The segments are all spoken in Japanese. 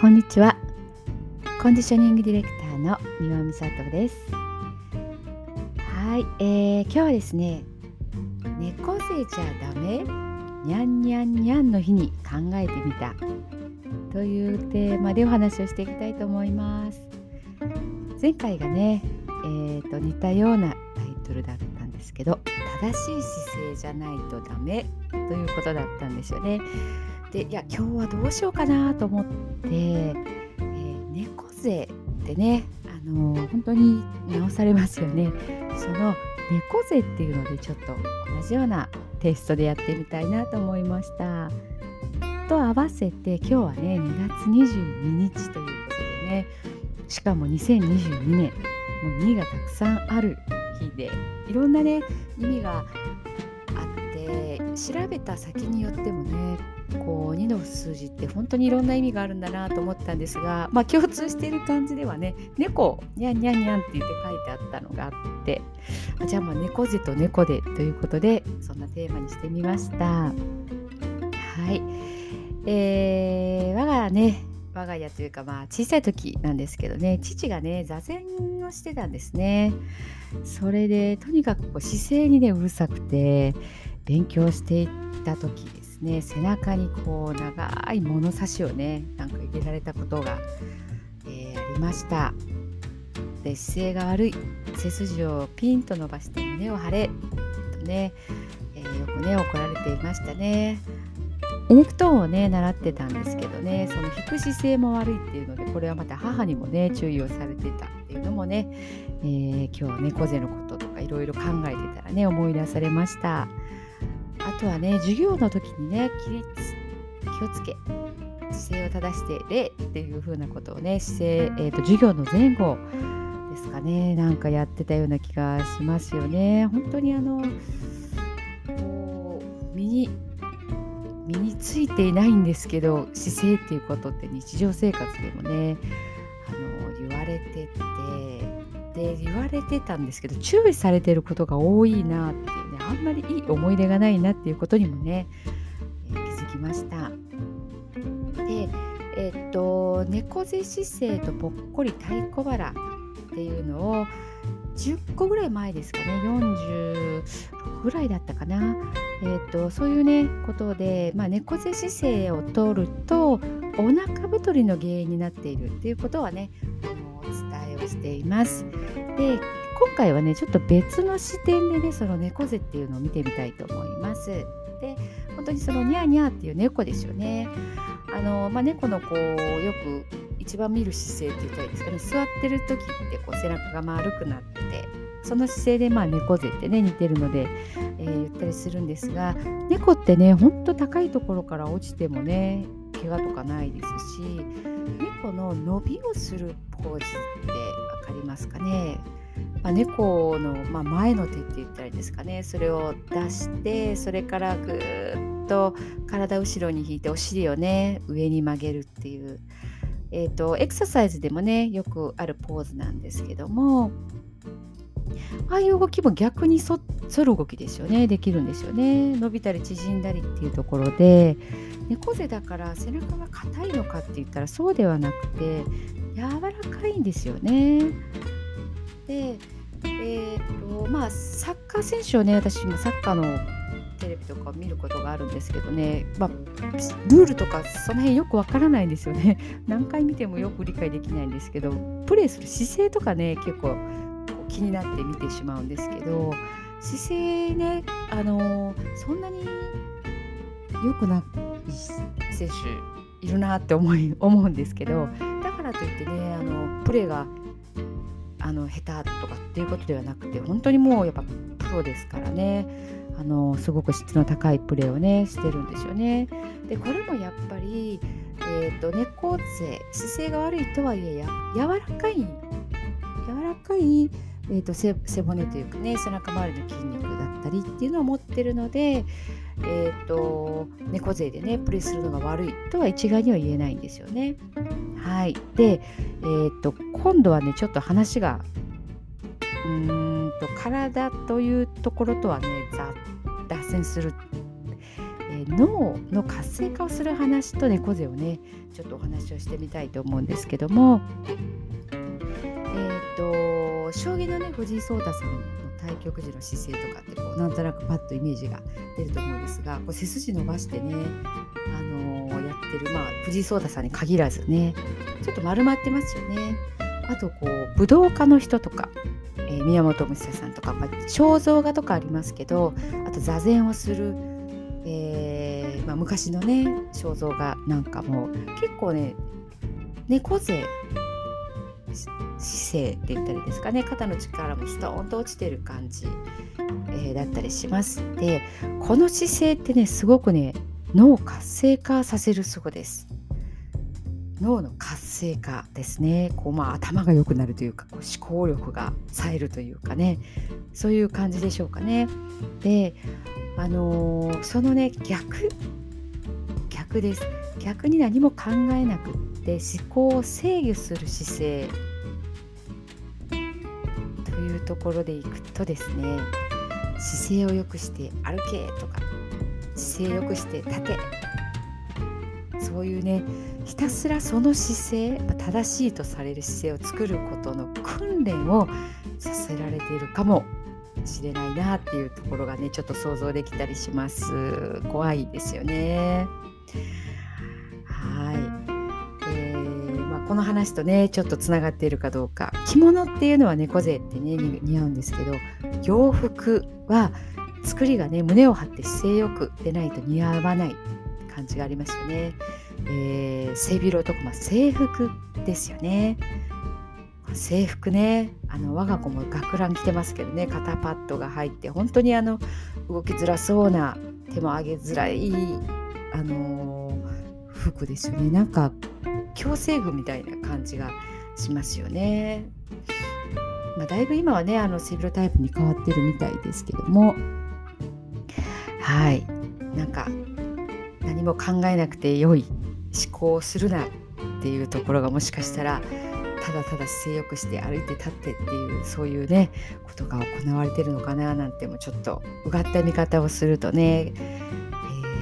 こんにちは。コンディショニングディレクターの三輪美里です。はい、えー、今日はですね猫背じゃダメ？にゃんにゃんにゃんの日に考えてみた。というテーマでお話をしていきたいと思います。前回がね、えーと、似たようなタイトルだったんですけど正しい姿勢じゃないとダメ？ということだったんですよね。でいや今日はどうしようかなと思って、えー、猫背ってねあのー、本当に直されますよね。その猫背っていうのでちょっと同じようなテストでやってみたいなと思いました。と合わせて今日はね2月22日ということでねしかも2022年もう2がたくさんある日でいろんなね意味があって調べた先によってもねこう2の数字って本当にいろんな意味があるんだなと思ったんですが、まあ、共通している感じではね猫にゃんにゃんにゃんって言って書いてあったのがあってじゃあまあ猫背と猫でということでそんなテーマにしてみました。はい、えー、我がね我が家というかまあ小さい時なんですけどね父がね座禅をしてたんですねそれでとにかくこう姿勢にねうるさくて勉強していった時ね背中にこう長い物差しをねなんか入れられたことが、えー、ありましたで姿勢が悪い背筋をピンと伸ばして胸を張れとね、えー、よくね怒られていましたねエネクトーンをね習ってたんですけどねその引く姿勢も悪いっていうのでこれはまた母にもね注意をされてたっていうのもね、えー、今日は猫背のこととかいろいろ考えてたらね思い出されました。とはね授業の時にね気をつけ姿勢を正して礼っていう風なことをね姿勢、えーと、授業の前後ですかねなんかやってたような気がしますよね。本当にあの身に身についていないんですけど姿勢っていうことって日常生活でもねで言われてたんですけど注意されてることが多いなっていうねあんまりいい思い出がないなっていうことにもね、えー、気づきました。で、えー、っと猫背姿勢とぽっこり太鼓腹っていうのを10個ぐらい前ですかね40ぐらいだったかな、えーと、そういうねことで、まあ、猫背姿勢をとるとお腹太りの原因になっているっていうことはねしています。で今回はねちょっと別の視点でねその猫背っていうのを見てみたいと思います。で本当にそのニャーニャーっていう猫ですよね。あのまあ、猫のこうよく一番見る姿勢って言ったらいいですかね座ってる時ってこう背中が丸くなっててその姿勢でまあ猫背ってね似てるので、えー、言ったりするんですが猫ってねほんと高いところから落ちてもね怪我とかないですし猫の伸びをするポーズって分かりますかね？まあ、猫の、まあ、前の手って言ったらいいんですかね？それを出してそれからぐーっと体後ろに引いてお尻をね上に曲げるっていう、えーと、エクササイズでもねよくあるポーズなんですけどもああいう動きも逆に反る動きですよね。できるんですよね。伸びたり縮んだりっていうところで。猫背だから背中が硬いのかって言ったらそうではなくて柔らかいんですよね。で、えーとまあ、サッカー選手をね私もサッカーのテレビとか見ることがあるんですけどね、まあ、ルールとかその辺よくわからないんですよね。何回見てもよく理解できないんですけどプレーする姿勢とかね結構気になって見てしまうんですけど姿勢ねあのそんなに良くない選手いるなって思い 思うんですけどだからといってねあのプレーがあの下手とかっていうことではなくて本当にもうやっぱプロですからねあのすごく質の高いプレーをねしてるんですよね。でこれもやっぱり、えーと、猫背姿勢が悪いとはいえや柔らかい柔らかい、えーと、背骨というかね背中周りの筋肉だったりっていうのを持ってるので、えーと、猫背でねプレーするのが悪いとは一概には言えないんですよね。はい、で、えーと、今度はねちょっと話がうーんと体というところとはね脱線するえ、脳の活性化をする話と猫背をねちょっとお話をしてみたいと思うんですけどもえっ、ー、と将棋のね藤井聡太さんの対局時の姿勢とかってこうなんとなくパッとイメージが出ると思うんですがこう背筋伸ばしてね、あのー、やってる、まあ、藤井聡太さんに限らずねちょっと丸まってますよね。あとこう武道家の人とか、えー、宮本武蔵さんとか、まあ、肖像画とかありますけどあと座禅をする、えー、まあ、昔のね肖像画なんかも結構ね猫背姿勢って言ったりですかね。肩の力もストーンと落ちてる感じ、えー、だったりしますでこの姿勢ってねすごくね脳活性化させるそうです。脳の活性化ですね。こう、まあ、頭が良くなるというかこう思考力が冴えるというかね。そういう感じでしょうかね。であのー、そのね逆逆です。逆に何も考えなくって思考を制御する姿勢。というところでいくとですね姿勢を良くして歩けとか姿勢良くして立て。そういうねひたすらその姿勢正しいとされる姿勢を作ることの訓練をさせられているかもしれないなっていうところがねちょっと想像できたりします。怖いですよね。はい、この話とねちょっとつながっているかどうか着物っていうのは猫背ってね似合うんですけど洋服は作りがね胸を張って姿勢よくでないと似合わない感じがありますよね。えー、背広とか、まあ、制服ですよね。制服ねあの我が子も学ラン着てますけどね肩パッドが入って本当にあの動きづらそうな手も上げづらい、あのー、服ですよねなんか矯正具みたいな感じがしますよね。まあ、だいぶ今はねあの背広タイプに変わってるみたいですけどもはいなんか何も考えなくて良い思考をするなっていうところがもしかしたらただただ姿勢よくして歩いて立ってっていうそういうねことが行われてるのかななんてもちょっとうがった見方をするとね、え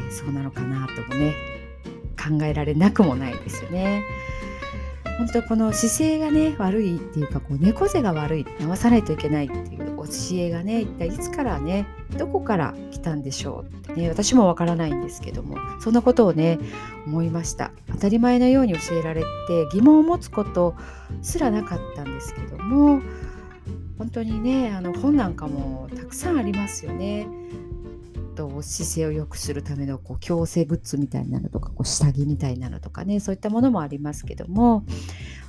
ー、そうなのかなともね考えられなくもないですよね。本当この姿勢がね悪いっていうかこう猫背が悪い直さないといけないっていう教えがね一体いつからねどこから来たんでしょうってね私もわからないんですけどもそんなことをね思いました当たり前のように教えられて疑問を持つことすらなかったんですけども本当にねあの本なんかもたくさんありますよね。と姿勢を良くするためのこう矯正グッズみたいなのとかこう下着みたいなのとかねそういったものもありますけども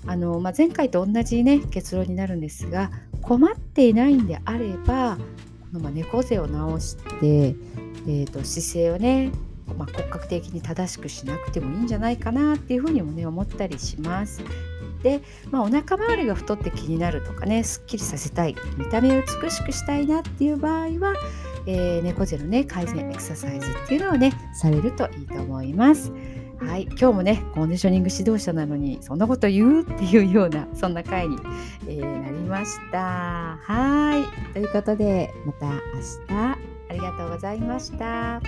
あの、まあ、前回と同じね結論になるんですが困っていないんであればこのま猫背を直して、えーと、姿勢をねまあ、骨格的に正しくしなくてもいいんじゃないかなっていうふうにもね思ったりします。で、まあ、お腹周りが太って気になるとかねすっきりさせたい見た目を美しくしたいなっていう場合はえー、猫背のね改善エクササイズっていうのをねされるといいと思います。はい、今日もねコンディショニング指導者なのにそんなこと言うっていうような そんな回に、えー、なりました。はいということでまた明日ありがとうございました。